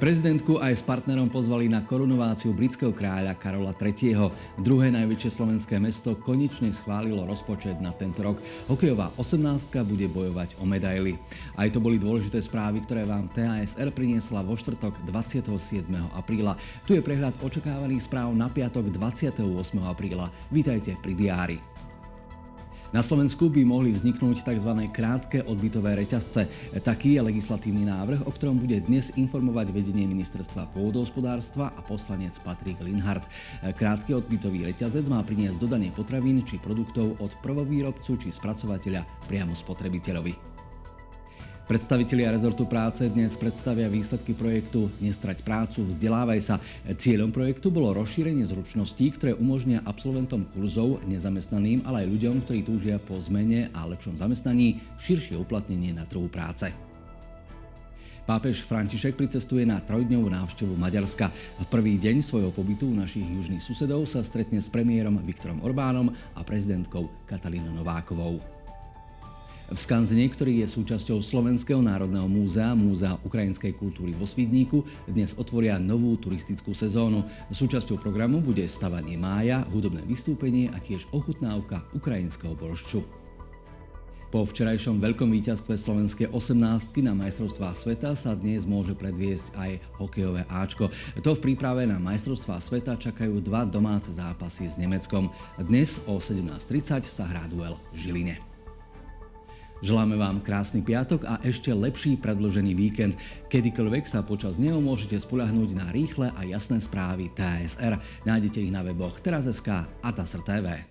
Prezidentku aj s partnerom pozvali na korunováciu britského kráľa Karola III. Druhé najväčšie slovenské mesto konečne schválilo rozpočet na tento rok. Hokejová 18 bude bojovať o medaily. Aj to boli dôležité správy, ktoré vám TASR priniesla vo štvrtok 27. apríla. Tu je prehľad očakávaných správ na piatok 28. apríla. Vítajte pri diári. Na Slovensku by mohli vzniknúť tzv. krátke odbytové reťazce. Taký je legislatívny návrh, o ktorom bude dnes informovať vedenie ministerstva pôdohospodárstva a poslanec Patrik Linhardt. Krátky odbytový reťazec má priniesť dodanie potravín či produktov od prvovýrobcu či spracovateľa priamo spotrebiteľovi. Predstavitelia rezortu práce dnes predstavia výsledky projektu Nestrať prácu, vzdelávaj sa. Cieľom projektu bolo rozšírenie zručností, ktoré umožnia absolventom kurzov, nezamestnaným, ale aj ľuďom, ktorí túžia po zmene a lepšom zamestnaní, širšie uplatnenie na trhu práce. Pápež František pricestuje na trojdňovú návštevu Maďarska. V prvý deň svojho pobytu u našich južných susedov sa stretne s premiérom Viktorom Orbánom a prezidentkou Katalínou Novákovou. V Skanzene, ktorý je súčasťou Slovenského národného múzea, Múzea ukrajinskej kultúry vo Svidníku, dnes otvoria novú turistickú sezónu. Súčasťou programu bude stavanie mája, hudobné vystúpenie a tiež ochutnávka ukrajinského boršču. Po včerajšom veľkom víťazstve slovenskej 18 na majstrovstvá sveta sa dnes môže predviesť aj hokejové Ačko. To v príprave na majstrovstvá sveta čakajú dva domáce zápasy s Nemeckom. Dnes o 17.30 sa hrá duel v Žiline. Želáme vám krásny piatok a ešte lepší predložený víkend. Kedykoľvek sa počas neho môžete spolahnúť na rýchle a jasné správy TSR. Nájdete ich na weboch teraz.sk a TASR.tv.